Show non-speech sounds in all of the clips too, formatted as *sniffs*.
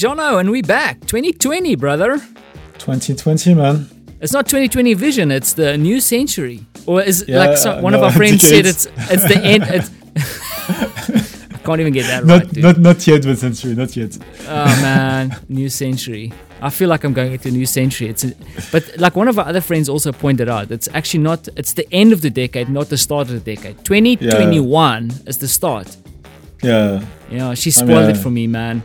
Jono, and we back. 2020, brother. 2020, man. It's not 2020 vision, it's the new century. Or is yeah, like some, one no, of our *laughs* friends said it's it's the end. It's *laughs* *laughs* I can't even get that not, right. Dude. Not not yet, but century, not yet. Oh man, new century. I feel like I'm going into a new century. It's a, but like one of our other friends also pointed out, it's actually not. It's the end of the decade, not the start of the decade. 2021 yeah. is the start. Yeah. Yeah, she spoiled I mean, it for me, man.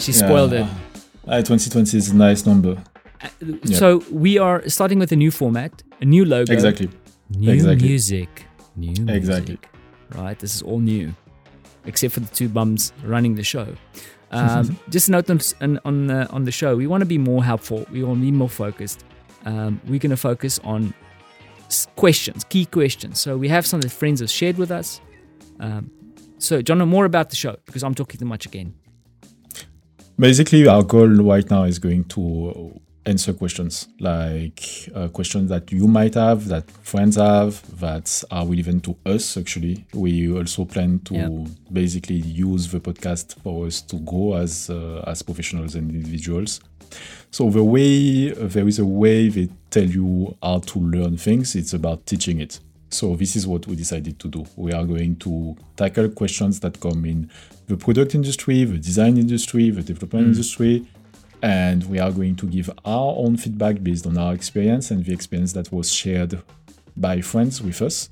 She spoiled yeah, it. Uh, 2020 is a nice number. Uh, so we are starting with a new format, a new logo. Exactly. New exactly. music. New music. Exactly. Right. This is all new, except for the two bums running the show. Um, *laughs* just a note on on the, on the show, we want to be more helpful. We want to be more focused. Um, we're going to focus on questions, key questions. So we have some that friends have shared with us. Um, so, John, more about the show because I'm talking too much again. Basically, our goal right now is going to answer questions like uh, questions that you might have, that friends have, that are relevant to us. Actually, we also plan to basically use the podcast for us to grow as uh, as professionals and individuals. So the way there is a way they tell you how to learn things. It's about teaching it. So this is what we decided to do. We are going to tackle questions that come in the product industry, the design industry, the development mm. industry, and we are going to give our own feedback based on our experience and the experience that was shared by friends with us.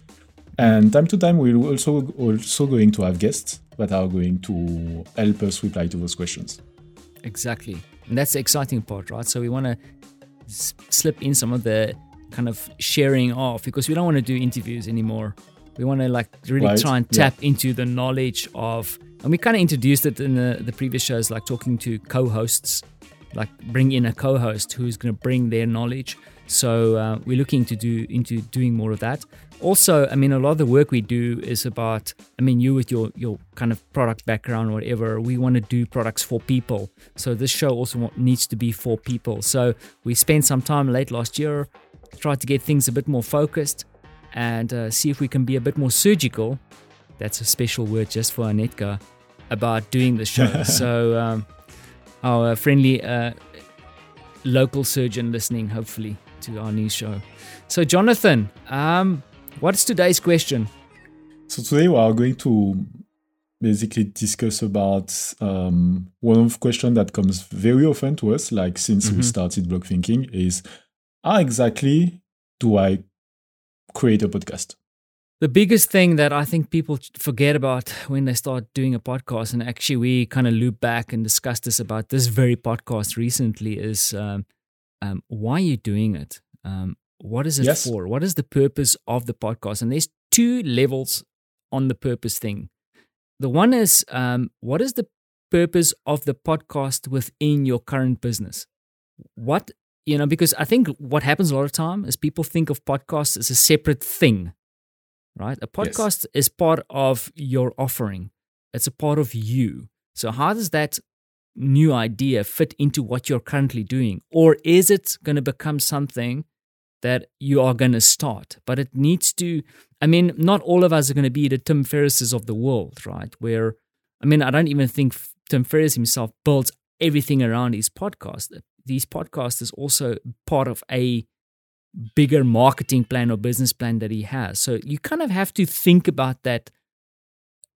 And time to time, we're also also going to have guests that are going to help us reply to those questions. Exactly, and that's the exciting part, right? So we want to s- slip in some of the kind of sharing off because we don't want to do interviews anymore. We want to like really right. try and tap yeah. into the knowledge of, and we kind of introduced it in the, the previous shows, like talking to co-hosts, like bring in a co-host who's going to bring their knowledge. So uh, we're looking to do into doing more of that. Also, I mean, a lot of the work we do is about. I mean, you with your your kind of product background or whatever, we want to do products for people. So this show also needs to be for people. So we spent some time late last year try to get things a bit more focused and uh, see if we can be a bit more surgical. That's a special word just for Anetka about doing the show. *laughs* so, um, our friendly uh, local surgeon listening, hopefully, to our new show. So, Jonathan, um, what's today's question? So, today we are going to basically discuss about um, one of the questions that comes very often to us, like since mm-hmm. we started Block Thinking, is how exactly do I create a podcast? The biggest thing that I think people forget about when they start doing a podcast, and actually we kind of loop back and discuss this about this very podcast recently, is um, um, why are you doing it? Um, what is it yes. for? What is the purpose of the podcast? And there's two levels on the purpose thing. The one is um, what is the purpose of the podcast within your current business? What you know, because I think what happens a lot of time is people think of podcasts as a separate thing, right? A podcast yes. is part of your offering. It's a part of you. So how does that new idea fit into what you're currently doing? Or is it going to become something that you are going to start? But it needs to, I mean, not all of us are going to be the Tim Ferrisses of the world, right? Where, I mean, I don't even think Tim Ferriss himself builds everything around his podcast these podcasts is also part of a bigger marketing plan or business plan that he has. So you kind of have to think about that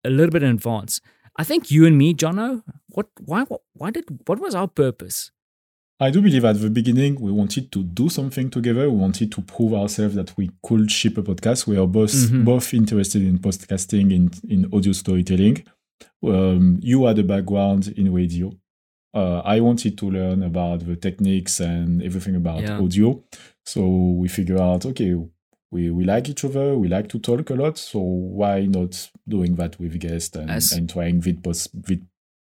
a little bit in advance. I think you and me, Jono, what why why did what was our purpose? I do believe at the beginning we wanted to do something together. We wanted to prove ourselves that we could ship a podcast. We are both mm-hmm. both interested in podcasting in in audio storytelling. Um, you had a background in radio uh, I wanted to learn about the techniques and everything about yeah. audio. So we figure out, okay, we, we like each other, we like to talk a lot, so why not doing that with guests and, as, and trying this,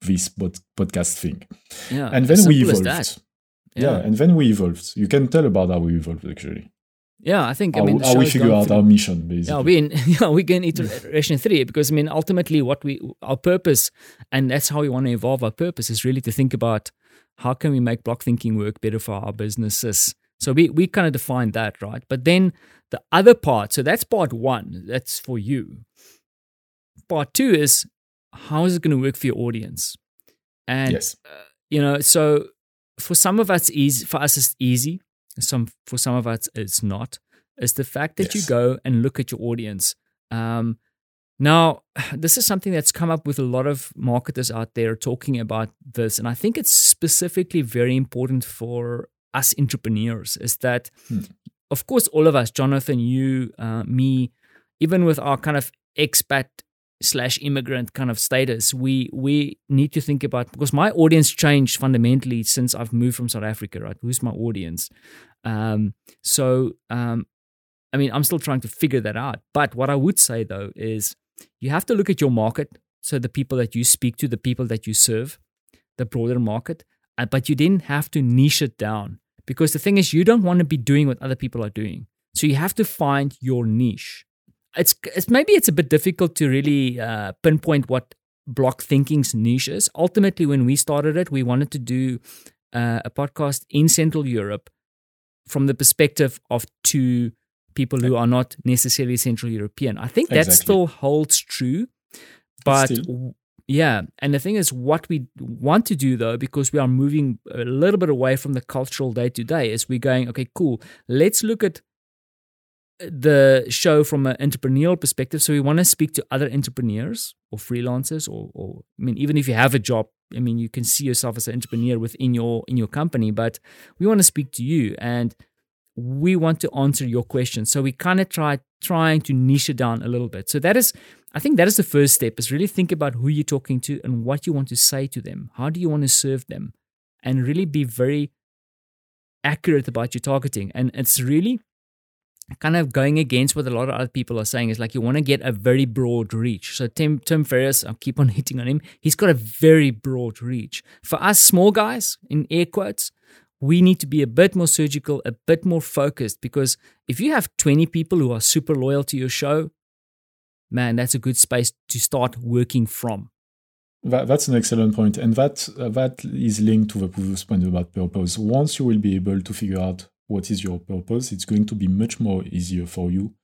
this podcast thing? Yeah, and then we evolved. Yeah. yeah, and then we evolved. You can tell about how we evolved actually. Yeah, I think I mean how we figure out through, our mission basically. Yeah, we in *laughs* yeah we get iteration three because I mean ultimately what we our purpose and that's how we want to evolve our purpose is really to think about how can we make block thinking work better for our businesses. So we we kind of define that right, but then the other part. So that's part one. That's for you. Part two is how is it going to work for your audience, and yes. uh, you know, so for some of us, easy for us it's easy. Some for some of us it's not. Is the fact that yes. you go and look at your audience. Um, now, *sighs* this is something that's come up with a lot of marketers out there talking about this, and I think it's specifically very important for us entrepreneurs. Is that, hmm. of course, all of us, Jonathan, you, uh, me, even with our kind of expat slash immigrant kind of status, we we need to think about because my audience changed fundamentally since I've moved from South Africa. Right, who's my audience? Um, so, um, I mean, I'm still trying to figure that out. But what I would say though is you have to look at your market, so the people that you speak to, the people that you serve, the broader market. Uh, but you didn't have to niche it down because the thing is, you don't want to be doing what other people are doing. So you have to find your niche it's, it's maybe it's a bit difficult to really uh, pinpoint what block thinking's niche is. Ultimately, when we started it, we wanted to do uh, a podcast in Central Europe from the perspective of two people who are not necessarily Central European. I think that exactly. still holds true, but still. yeah. And the thing is, what we want to do though, because we are moving a little bit away from the cultural day to day, is we're going, okay, cool. Let's look at the show from an entrepreneurial perspective. So we want to speak to other entrepreneurs or freelancers, or, or I mean, even if you have a job, I mean, you can see yourself as an entrepreneur within your in your company. But we want to speak to you, and we want to answer your questions. So we kind of try trying to niche it down a little bit. So that is, I think that is the first step: is really think about who you're talking to and what you want to say to them. How do you want to serve them, and really be very accurate about your targeting. And it's really kind of going against what a lot of other people are saying is like you want to get a very broad reach. So Tim Tim Ferriss, I'll keep on *laughs* hitting on him. He's got a very broad reach. For us small guys, in air quotes, we need to be a bit more surgical, a bit more focused because if you have 20 people who are super loyal to your show, man, that's a good space to start working from. That, that's an excellent point, and that uh, that is linked to the previous point about purpose. Once you will be able to figure out what is your purpose, it's going to be much more easier for you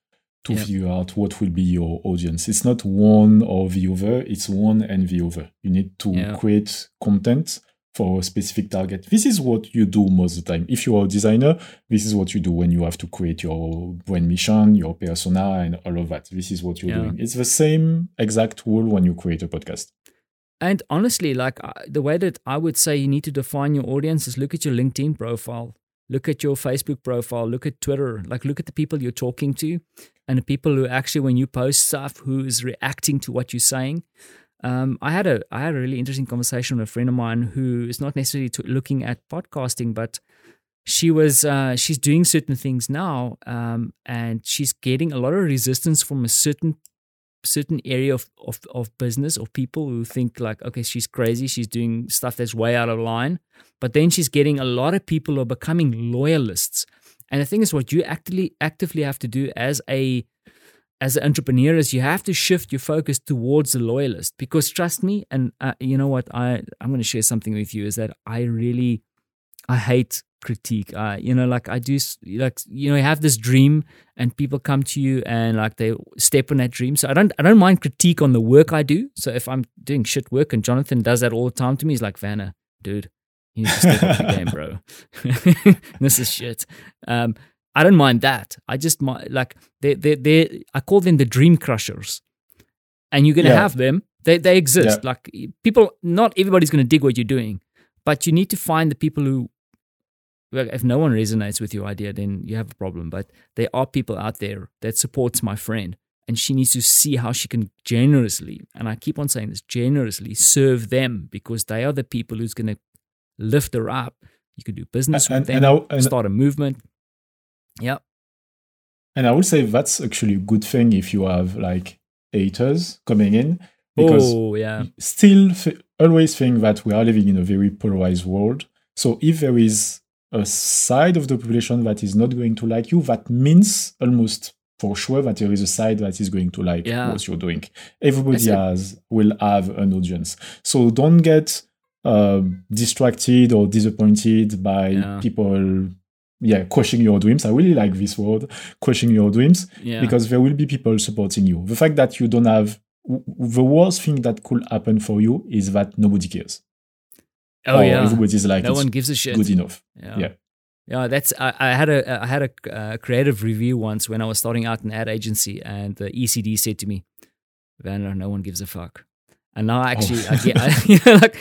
to yeah. figure out what will be your audience. It's not one or the other, it's one and the other. You need to yeah. create content for a specific target. This is what you do most of the time. If you are a designer, this is what you do when you have to create your brand mission, your persona, and all of that. This is what you're yeah. doing. It's the same exact rule when you create a podcast. And honestly, like uh, the way that I would say you need to define your audience is look at your LinkedIn profile look at your Facebook profile, look at Twitter, like look at the people you're talking to and the people who actually, when you post stuff, who is reacting to what you're saying. Um, I had a I had a really interesting conversation with a friend of mine who is not necessarily looking at podcasting, but she was uh, she's doing certain things now, um, and she's getting a lot of resistance from a certain certain area of, of, of business or people who think like, okay, she's crazy, she's doing stuff that's way out of line. But then she's getting a lot of people who are becoming loyalists. And the thing is, what you actively actively have to do as a as an entrepreneur is you have to shift your focus towards the loyalist because trust me and uh, you know what i i'm going to share something with you is that i really i hate critique. Uh, you know, like I do, like you know, you have this dream, and people come to you and like they step on that dream. So I don't, I don't mind critique on the work I do. So if I'm doing shit work, and Jonathan does that all the time to me, he's like, Vanna, dude, you need to step up your game, bro. *laughs* this is shit. Um, I don't mind that. I just like they, they, they. I call them the dream crushers, and you're gonna yeah. have them. They, they exist. Yeah. Like people, not everybody's gonna dig what you're doing, but you need to find the people who if no one resonates with your idea, then you have a problem. But there are people out there that supports my friend, and she needs to see how she can generously, and I keep on saying this, generously serve them because they are the people who's going to lift her up. You could do business and, with them, and and start a movement. Yeah. And I would say that's actually a good thing if you have like haters coming in because oh, yeah. still f- always think that we are living in a very polarized world. So if there is a side of the population that is not going to like you, that means almost for sure that there is a side that is going to like yeah. what you're doing. Everybody has will have an audience. So don't get uh, distracted or disappointed by yeah. people yeah, crushing your dreams. I really like this word, crushing your dreams, yeah. because there will be people supporting you. The fact that you don't have the worst thing that could happen for you is that nobody cares. Oh or yeah. everybody's like no one gives a shit. good enough. Yeah. Yeah. Yeah, that's I, I had a I had a uh, creative review once when I was starting out an ad agency, and the ECD said to me, "Vanner, no one gives a fuck." And now actually, Oh. I get I, *laughs* *laughs* you know, like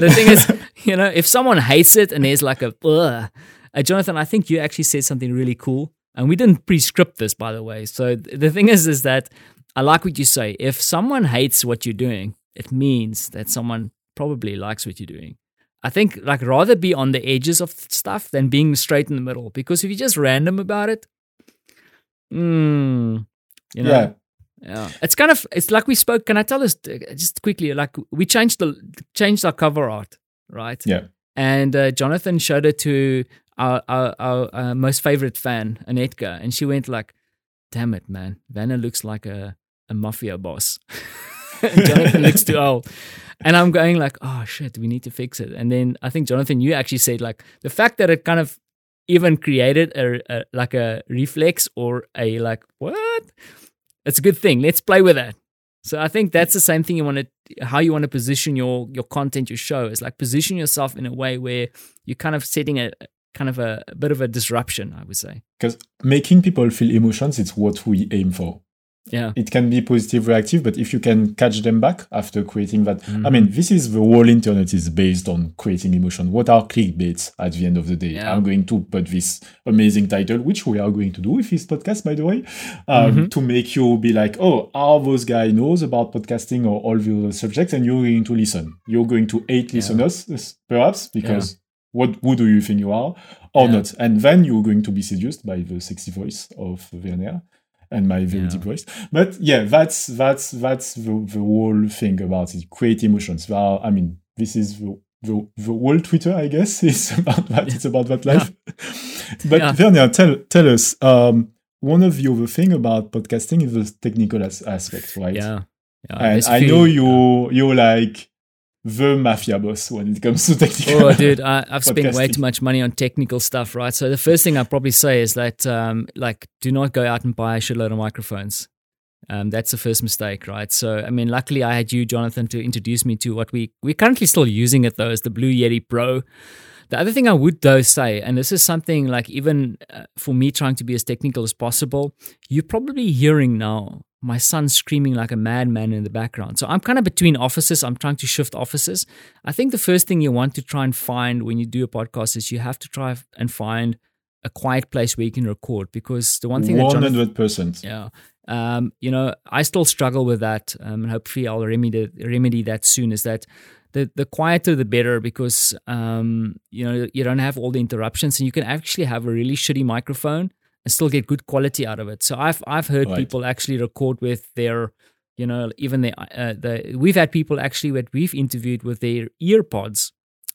the thing is, *laughs* you know, if someone hates it and there's like a, Ugh. uh, Jonathan, I think you actually said something really cool, and we didn't pre-script this, by the way. So th- the thing is, is that I like what you say. If someone hates what you're doing, it means that someone probably likes what you're doing. I think like rather be on the edges of stuff than being straight in the middle. Because if you're just random about it, mm, you know, yeah. yeah, it's kind of it's like we spoke. Can I tell us uh, just quickly? Like we changed the changed our cover art, right? Yeah. And uh, Jonathan showed it to our our, our uh, most favorite fan, Anetka, and she went like, "Damn it, man, Vanna looks like a a mafia boss." *laughs* *laughs* Jonathan looks too old. And I'm going like, oh shit, we need to fix it. And then I think Jonathan, you actually said like the fact that it kind of even created a, a like a reflex or a like what? It's a good thing. Let's play with that. So I think that's the same thing you want to how you want to position your your content, your show is like position yourself in a way where you're kind of setting a kind of a, a bit of a disruption, I would say. Because making people feel emotions, it's what we aim for. Yeah. It can be positive, reactive, but if you can catch them back after creating that, I Mhm. mean, this is the whole internet is based on creating emotion. What are clickbaits at the end of the day? Yeah. I'm going to put this amazing title, which we are going to do with this podcast, by the way, um, Mhm. to make you be like, oh, all those guy knows about podcasting or all the other subjects, and you're going to listen. You're going to hate Yeah. listeners, perhaps, because what who do you think you are or Yeah. not? And then you're going to be seduced by the sexy voice of Werner and my very Yeah. deep voice. But yeah, that's that's that's the, the whole thing about it. Create emotions. Well, I mean, this is the the, the whole Twitter, I guess, *laughs* is about that. It's about that life. but Yeah. Werner, tell tell us. Um, one of the other thing about podcasting is the technical as- aspect, right? Yeah. Yeah. And There's a I few- know you you're like the mafia boss when it comes to technical. Oh, dude, I, I've spent way too much money on technical stuff, right? So the first thing I'd probably say is that, um, like, do not go out and buy a shitload of microphones. Um, that's the first mistake, right? So, I mean, luckily I had you, Jonathan, to introduce me to what we we're currently still using it though, is the Blue Yeti Pro. The other thing I would though say, and this is something like even uh, for me trying to be as technical as possible, you're probably hearing now my son screaming like a madman in the background. So I'm kind of between offices. I'm trying to shift offices. I think the first thing you want to try and find when you do a podcast is you have to try and find a quiet place where you can record because the one thing that One Jonathan, hundred percent. yeah. Um, you know, I still struggle with that, um, and hopefully I'll remedy remedy that soon. Is that the the quieter the better because um, you know you don't have all the interruptions, and you can actually have a really shitty microphone and still get good quality out of it. So I've I've heard Right. people actually record with their you know even the uh, the we've had people actually that we've interviewed with their ear pods,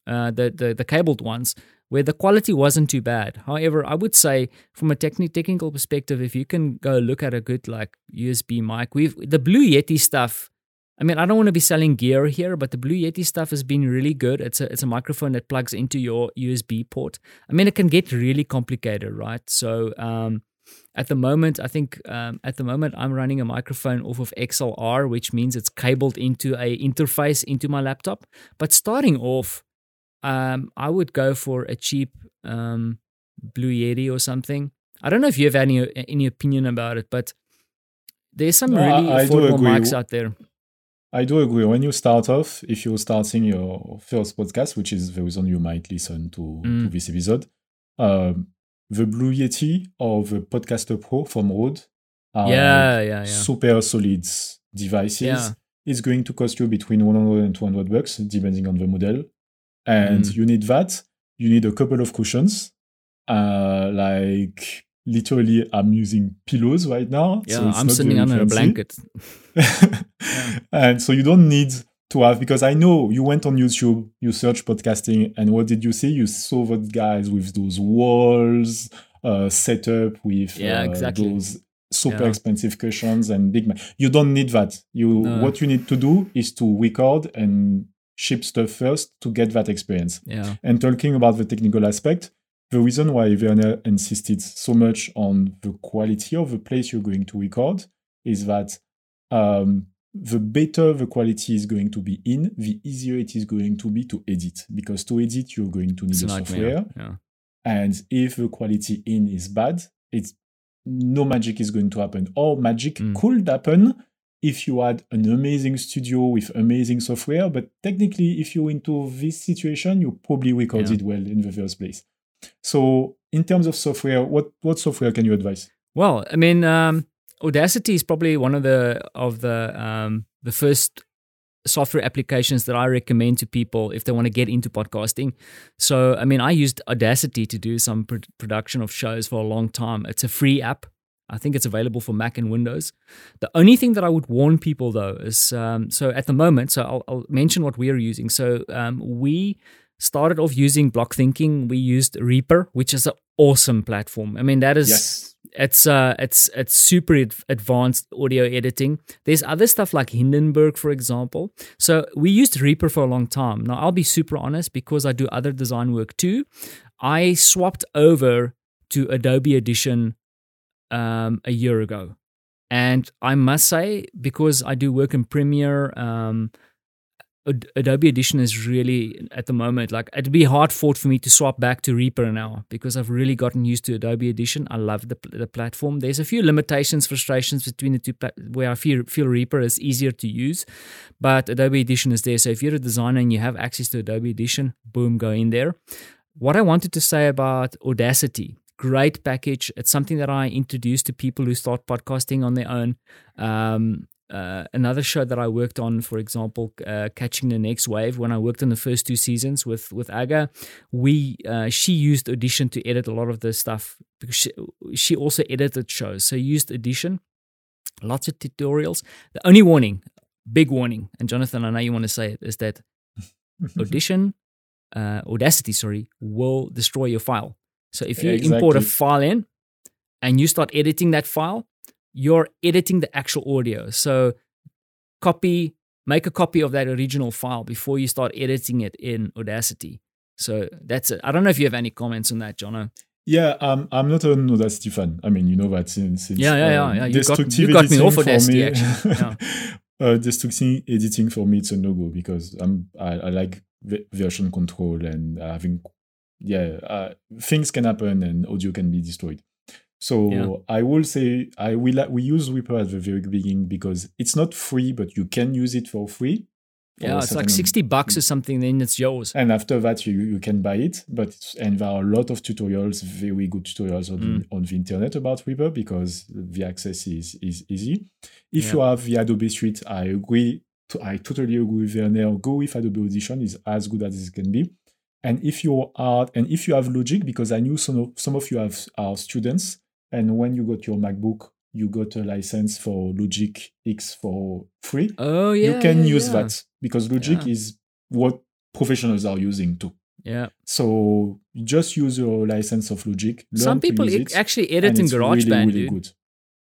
uh, the the the cabled ones where the quality wasn't too bad. However, I would say from a techni- technical perspective, if you can go look at a good like USB mic, we've the Blue Yeti stuff. I mean, I don't want to be selling gear here, but the Blue Yeti stuff has been really good. It's a it's a microphone that plugs into your USB port. I mean, it can get really complicated, right? So um, at the moment, I think um, at the moment I'm running a microphone off of XLR, which means it's cabled into a interface into my laptop. But starting off, um, I would go for a cheap um, Blue Yeti or something. I don't know if you have any any opinion about it, but there's some No, really I affordable agree. mics out there. I do agree. When you start off, if you're starting your first podcast, which is the reason you might listen to, to Mm. this episode, um, the Blue Yeti or the Podcaster Pro from Rode are yeah, yeah, yeah. super solid devices. Yeah. It's going to cost you between 100 and 200 bucks, depending on the model. And Mm. you need that. You need a couple of cushions. Uh, like literally, I'm using pillows right now. Yeah, so I'm sitting under a fancy. blanket. *laughs* and so you don't need to have because I know you went on YouTube, you searched podcasting, and what did you see? You saw those guys with those walls uh, set up with Yeah, uh, exactly. those super Yeah. expensive cushions and big. Ma- you don't need that. You No. what you need to do is to record and ship stuff first to get that experience. Yeah, And talking about the technical aspect, the reason why Werner insisted so much on the quality of the place you're going to record is that um, the better the quality is going to be in, the easier it is going to be to edit. Because to edit, you're going to need It's a a nightmare. software. Yeah. And if the quality in is bad, it's no magic is going to happen. Or magic Mm. could happen if you had an amazing studio with amazing software. But technically, if you're into this situation, you probably recorded well in the first place. So, in terms of software, what what software can you advise? Well, I mean, um, Audacity is probably one of the of the um, the first software applications that I recommend to people if they want to get into podcasting. So, I mean, I used Audacity to do some pr- production of shows for a long time. It's a free app. I think it's available for Mac and Windows. The only thing that I would warn people though is um, so at the moment, so I'll, I'll mention what we're using. So um, we started off using block thinking. We used Reaper, which is an awesome platform. I mean, that is Yes. it's uh it's it's super advanced audio editing there's other stuff like hindenburg for example so we used reaper for a long time now i'll be super honest because i do other design work too i swapped over to adobe audition um, a year ago and i must say because i do work in premiere um, Adobe Audition is really at the moment like it'd be hard fought for me to swap back to Reaper now because I've really gotten used to Adobe Audition. I love the the platform. There's a few limitations, frustrations between the two pla- where I feel feel Reaper is easier to use, but Adobe Audition is there. So if you're a designer and you have access to Adobe Edition, boom, go in there. What I wanted to say about Audacity, great package. It's something that I introduce to people who start podcasting on their own. Um, uh, another show that I worked on, for example, uh, Catching the Next Wave, when I worked on the first two seasons with with Aga, we uh, she used Audition to edit a lot of the stuff because she, she also edited shows, so used Audition, lots of tutorials. The only warning, big warning, and Jonathan, I know you want to say it, is that *laughs* Audition, uh, Audacity, sorry, will destroy your file. So if you import a file in and you start editing that file, you're editing the actual audio. So copy, make a copy of that original file before you start editing it in Audacity. So that's it. I don't know if you have any comments on that, Jono. Yeah, um, I'm not an Audacity fan. I mean, you know that since, since Yeah, yeah, yeah, um, yeah. You got- you got me off Audacity, me- actually. *laughs* Yeah. uh, destructive editing for me it's a no go because I'm I, I like v- version control and having yeah uh, things can happen and audio can be destroyed. So Yeah. I will say I will we use Reaper at the very beginning because it's not free, but you can use it for free. for Yeah, it's like 60 bucks or something, then it's yours. and after that you, you can buy it but it's- and there are a lot of tutorials very good tutorials on, Mm. on the internet about reaper because the access is is easy if Yeah. you have the adobe suite i agree to, i totally agree with werner go with adobe audition is as good as it can be and if you are and if you have logic because i knew some of, some of you have are students and when you got your macbook you got a license for logic x for free Oh, yeah. you can yeah, use yeah. that because logic Yeah. is what professionals are using too Yeah. so just use your license of logic Some people it, actually edit in GarageBand, really, really dude. good.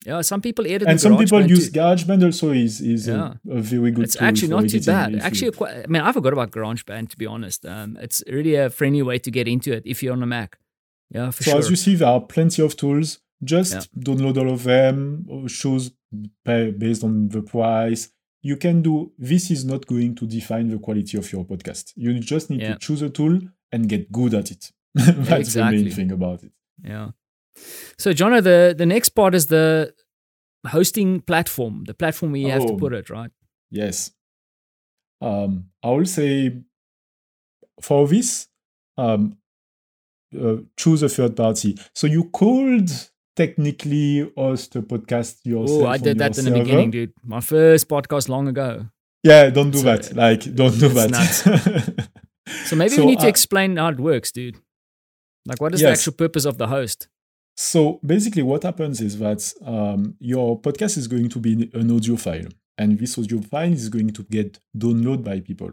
Yeah, some people edit and some people use too. GarageBand also is is Yeah. a, a very good It's actually not too bad. Actually, quite, I mean, I forgot about GarageBand to be honest. Um, it's really a friendly way to get into it if you're on a Mac. Yeah, for sure. so sure. as you see there are plenty of tools just Yeah. download all of them choose pay based on the price you can do this is not going to define the quality of your podcast you just need Yeah. to choose a tool and get good at it *laughs* that's the main thing about it yeah. So, Jono, the the next part is the hosting platform, the platform where you have to Oh. put it, right? Yes. Um, I will say for this, um, uh, choose a third party. So you could technically host a podcast yourself. Oh, I did that in the beginning, dude. My first podcast long ago. Yeah, don't do So, that. Like, don't do that. *laughs* So maybe So, we need to uh, explain how it works, dude. Like, what is the actual purpose of the host? So basically, what happens is that um, your podcast is going to be an audio file, and this audio file is going to get downloaded by people.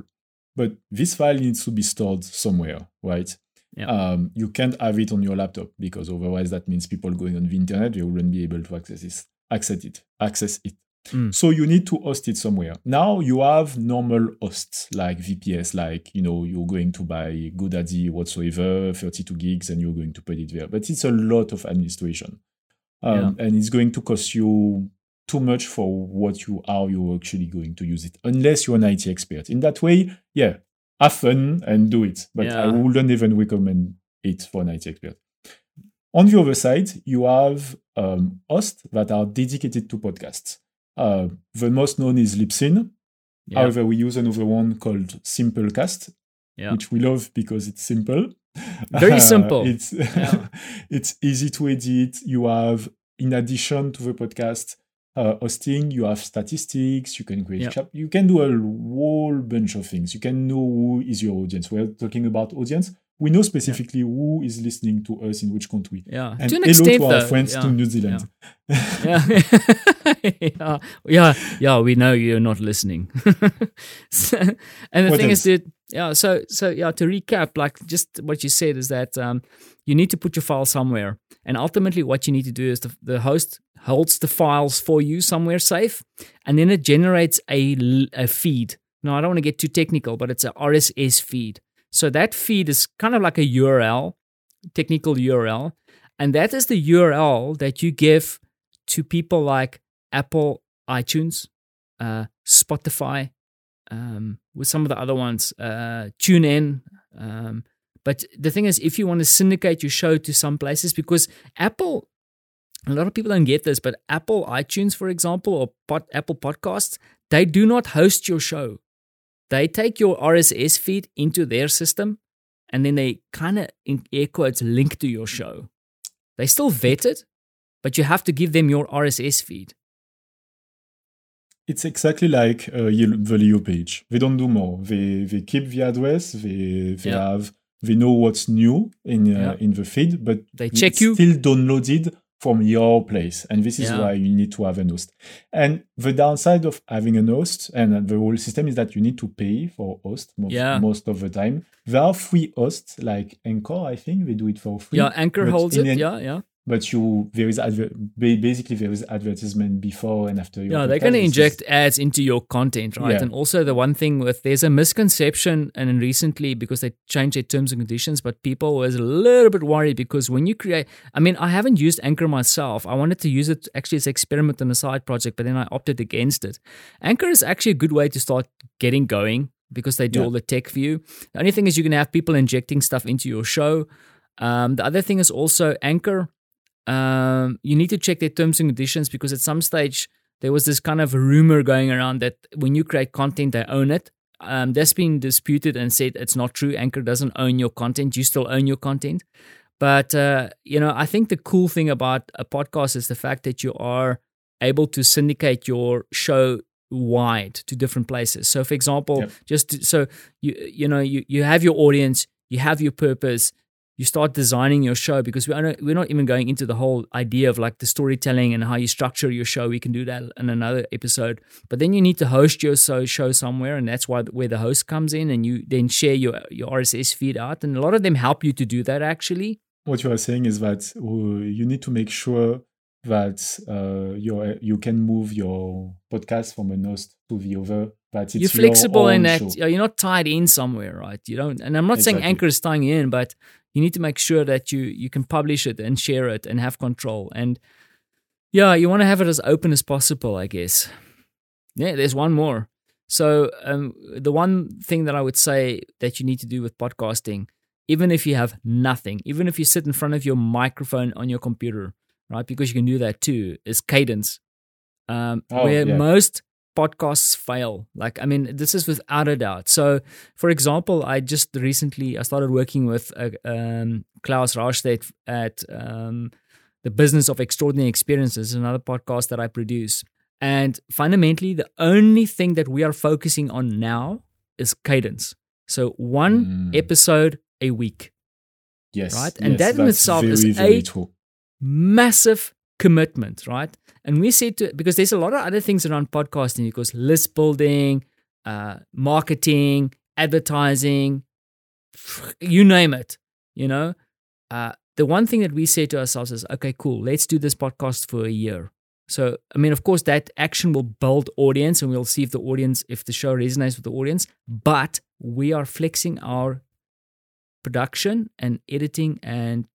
But this file needs to be stored somewhere, right? Yeah. Um, you can't have it on your laptop because otherwise that means people going on the internet they wouldn't be able to access it. Access it. Access it. Mm. So you need to host it somewhere. Now you have normal hosts like VPS, like you know you're going to buy GoDaddy whatsoever, 32 gigs, and you're going to put it there. But it's a lot of administration, um, and it's going to cost you too much for what you are you're actually going to use it unless you're an IT expert. In that way, yeah, have fun and do it. But Yeah. I wouldn't even recommend it for an IT expert. On the other side, you have um, hosts that are dedicated to podcasts. Uh, the most known is Libsyn. Yeah. However, we use another one called Simplecast, Yeah. which we love because it's simple. Very *laughs* simple. it's Yeah. *laughs* it's easy to edit. You have, in addition to the podcast uh, hosting, you have statistics. You can create Yeah. chap. You can do a whole bunch of things. You can know who is your audience. We're talking about audience. We know specifically who is listening to us in which country. yeah. And to an hello extent, to our though. friends yeah. to New Zealand. yeah. *laughs* *laughs* yeah, yeah, yeah. We know you're not listening. *laughs* So- and the What thing else? is, that yeah. So, so yeah. To recap, like just what you said is that um, you need to put your file somewhere, and ultimately, what you need to do is the, the host holds the files for you somewhere safe, and then it generates a, a feed. Now, I don't want to get too technical, but it's a RSS feed. So that feed is kind of like a URL, technical URL, and that is the URL that you give to people like Apple, iTunes, uh, Spotify, um, with some of the other ones, uh, TuneIn. Um, but the thing is, if you want to syndicate your show to some places, because Apple, a lot of people don't get this, but Apple iTunes, for example, or Apple Podcasts, they do not host your show. They take your RSS feed into their system, and then they kind of, in air quotes, link to your show. They still vet it, but you have to give them your RSS feed. It's exactly like uh, the Leo page. They don't do more. They they keep the address. They they Yeah. have they know what's new in uh, Yeah. in the feed, but They check you. still downloaded from your place, and this is Yeah. why you need to have a host. And the downside of having a host and the whole system is that you need to pay for host most, Yeah. most of the time. There are free hosts like Anchor. I think they do it for free. Yeah, Anchor but holds it. an- yeah, yeah. But you there is adver- basically there is advertisement before and after. Your Yeah, they're going to inject ads into your content, right? Yeah. And also the one thing with there's a misconception, and recently because they changed their terms and conditions, but people was a little bit worried because when you create, I mean, I haven't used Anchor myself. I wanted to use it actually as an experiment on a side project, but then I opted against it. Anchor is actually a good way to start getting going because they do Yeah. all the tech for you. The only thing is you can have people injecting stuff into your show. Um, the other thing is also Anchor um, you need to check their terms and conditions because at some stage there was this kind of rumor going around that when you create content, they own it. Um, that's been disputed and said it's not true. Anchor doesn't own your content; you still own your content. But uh, you know, I think the cool thing about a podcast is the fact that you are able to syndicate your show wide to different places. So, for example, Yep. just to- so you you know you you have your audience, you have your purpose, you start designing your show because we're not, we're not even going into the whole idea of like the storytelling and how you structure your show. We can do that in another episode. But then you need to host your so- show somewhere, and that's why where the host comes in, and you then share your your RSS feed out, and a lot of them help you to do that actually. what you are saying is that uh, you need to make sure that uh, you you can move your podcast from a host to the other. You're flexible in that show. you're not tied in somewhere, right? You don't. And I'm not saying Exactly. Anchor is tying in, but you need to make sure that you you can publish it and share it and have control. And yeah, you want to have it as open as possible, I guess. Yeah, there's one more. So um, the one thing that I would say that you need to do with podcasting, even if you have nothing, even if you sit in front of your microphone on your computer, right? Because you can do that too, is cadence. Um, Oh, where yeah. most podcasts fail. Like, I mean, this is without a doubt. So, for example, I just recently I started working with uh, um, Klaus Rastedt at um, the Business of Extraordinary Experiences, another podcast that I produce. And fundamentally, the only thing that we are focusing on now is cadence. So one Mm. episode a week, Yes, right? And yes, that in itself very, is a massive commitment, right? And we said to because there's a lot of other things around podcasting because list building, uh, marketing, advertising, *sniffs* you name it. You know, uh, the one thing that we say to ourselves is, okay, cool, let's do this podcast for a year. So, I mean, of course, that action will build audience, and we'll see if the audience, if the show resonates with the audience. But we are flexing our production and editing and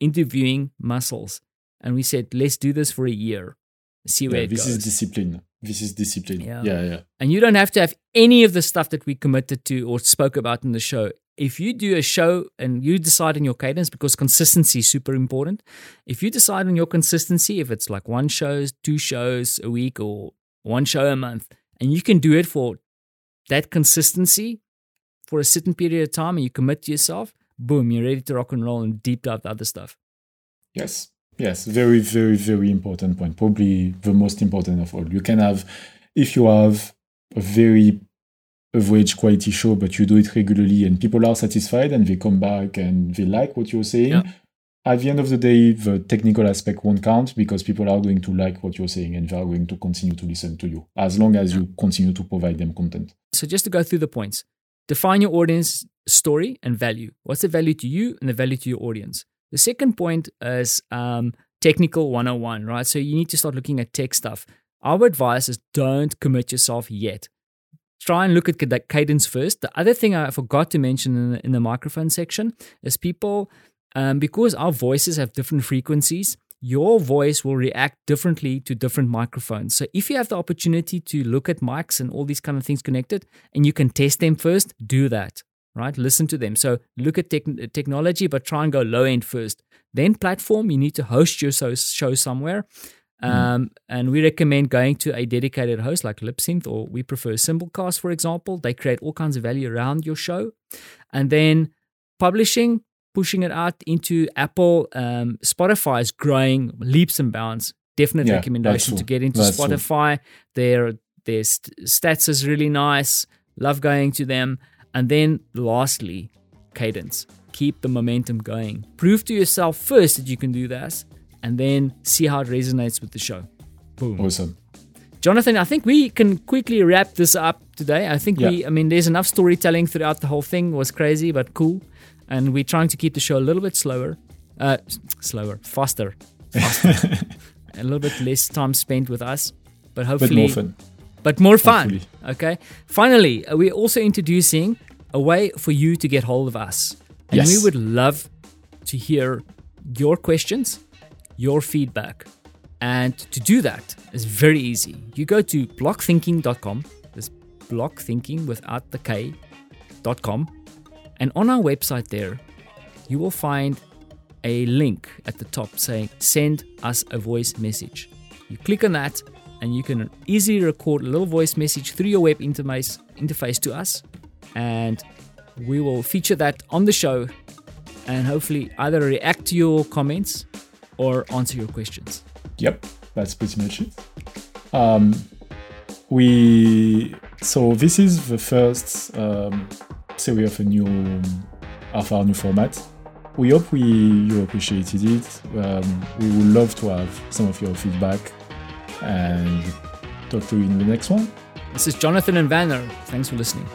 interviewing muscles. And we said, let's do this for a year. See where Yeah, it this goes. is discipline. This is discipline. Yeah. Yeah, yeah. And you don't have to have any of the stuff that we committed to or spoke about in the show. If you do a show and you decide on your cadence, because consistency is super important. If you decide on your consistency, if it's like one shows, two shows a week, or one show a month, and you can do it for that consistency for a certain period of time and you commit to yourself, boom, you're ready to rock and roll and deep dive the other stuff. Yes. Yes. Very, very, very important point. Probably the most important of all. You can have, if you have a very average quality show, but you do it regularly and people are satisfied and they come back and they like what you're saying. Yeah. At the end of the day, the technical aspect won't count because people are going to like what you're saying and they are going to continue to listen to you as long as you continue to provide them content. So just to go through the points, define your audience story and value. What's the value to you and the value to your audience? The second point is um, technical 101, right? So you need to start looking at tech stuff. Our advice is don't commit yourself yet. Try and look at the cadence first. The other thing I forgot to mention in the, in the microphone section is people, um, because our voices have different frequencies, your voice will react differently to different microphones. So if you have the opportunity to look at mics and all these kind of things connected and you can test them first, do that, right? Listen to them. So look at tech- technology, but try and go low end first. Then platform, you need to host your so- show somewhere. Um, and we recommend going to a dedicated host like Libsyn, or we prefer Simplecast, for example. They create all kinds of value around your show. And then publishing, pushing it out into Apple. Um, Spotify is growing leaps and bounds. Definite Yeah, recommendation to get into That's. Spotify. Their their st- stats is really nice. Love going to them. And then lastly, cadence. Keep the momentum going. Prove to yourself first that you can do this, and then see how it resonates with the show. Boom. Awesome. Jonathan, I think we can quickly wrap this up today. I think we, I mean, there's enough storytelling throughout the whole thing. It was crazy, but cool. And we're trying to keep the show a little bit slower, uh, slower, faster, faster. *laughs* a little bit less time spent with us, but hopefully, But more fun. but more fun. Hopefully. Okay. Finally, uh, we're also introducing a way for you to get hold of us. And Yes. we would love to hear your questions, your feedback. And to do that is very easy. You go to blockthinking.com, this blockthinking without the K.com. And on our website there, you will find a link at the top saying send us a voice message. You click on that and you can easily record a little voice message through your web interface interface to us and we will feature that on the show and hopefully either react to your comments or answer your questions. Yep, that's pretty much it. Um, we so this is the first um, series of a new of our new format. We hope we you appreciated it. Um, we would love to have some of your feedback and talk to you in the next one. This is Jonathan and Vanner. Thanks for listening.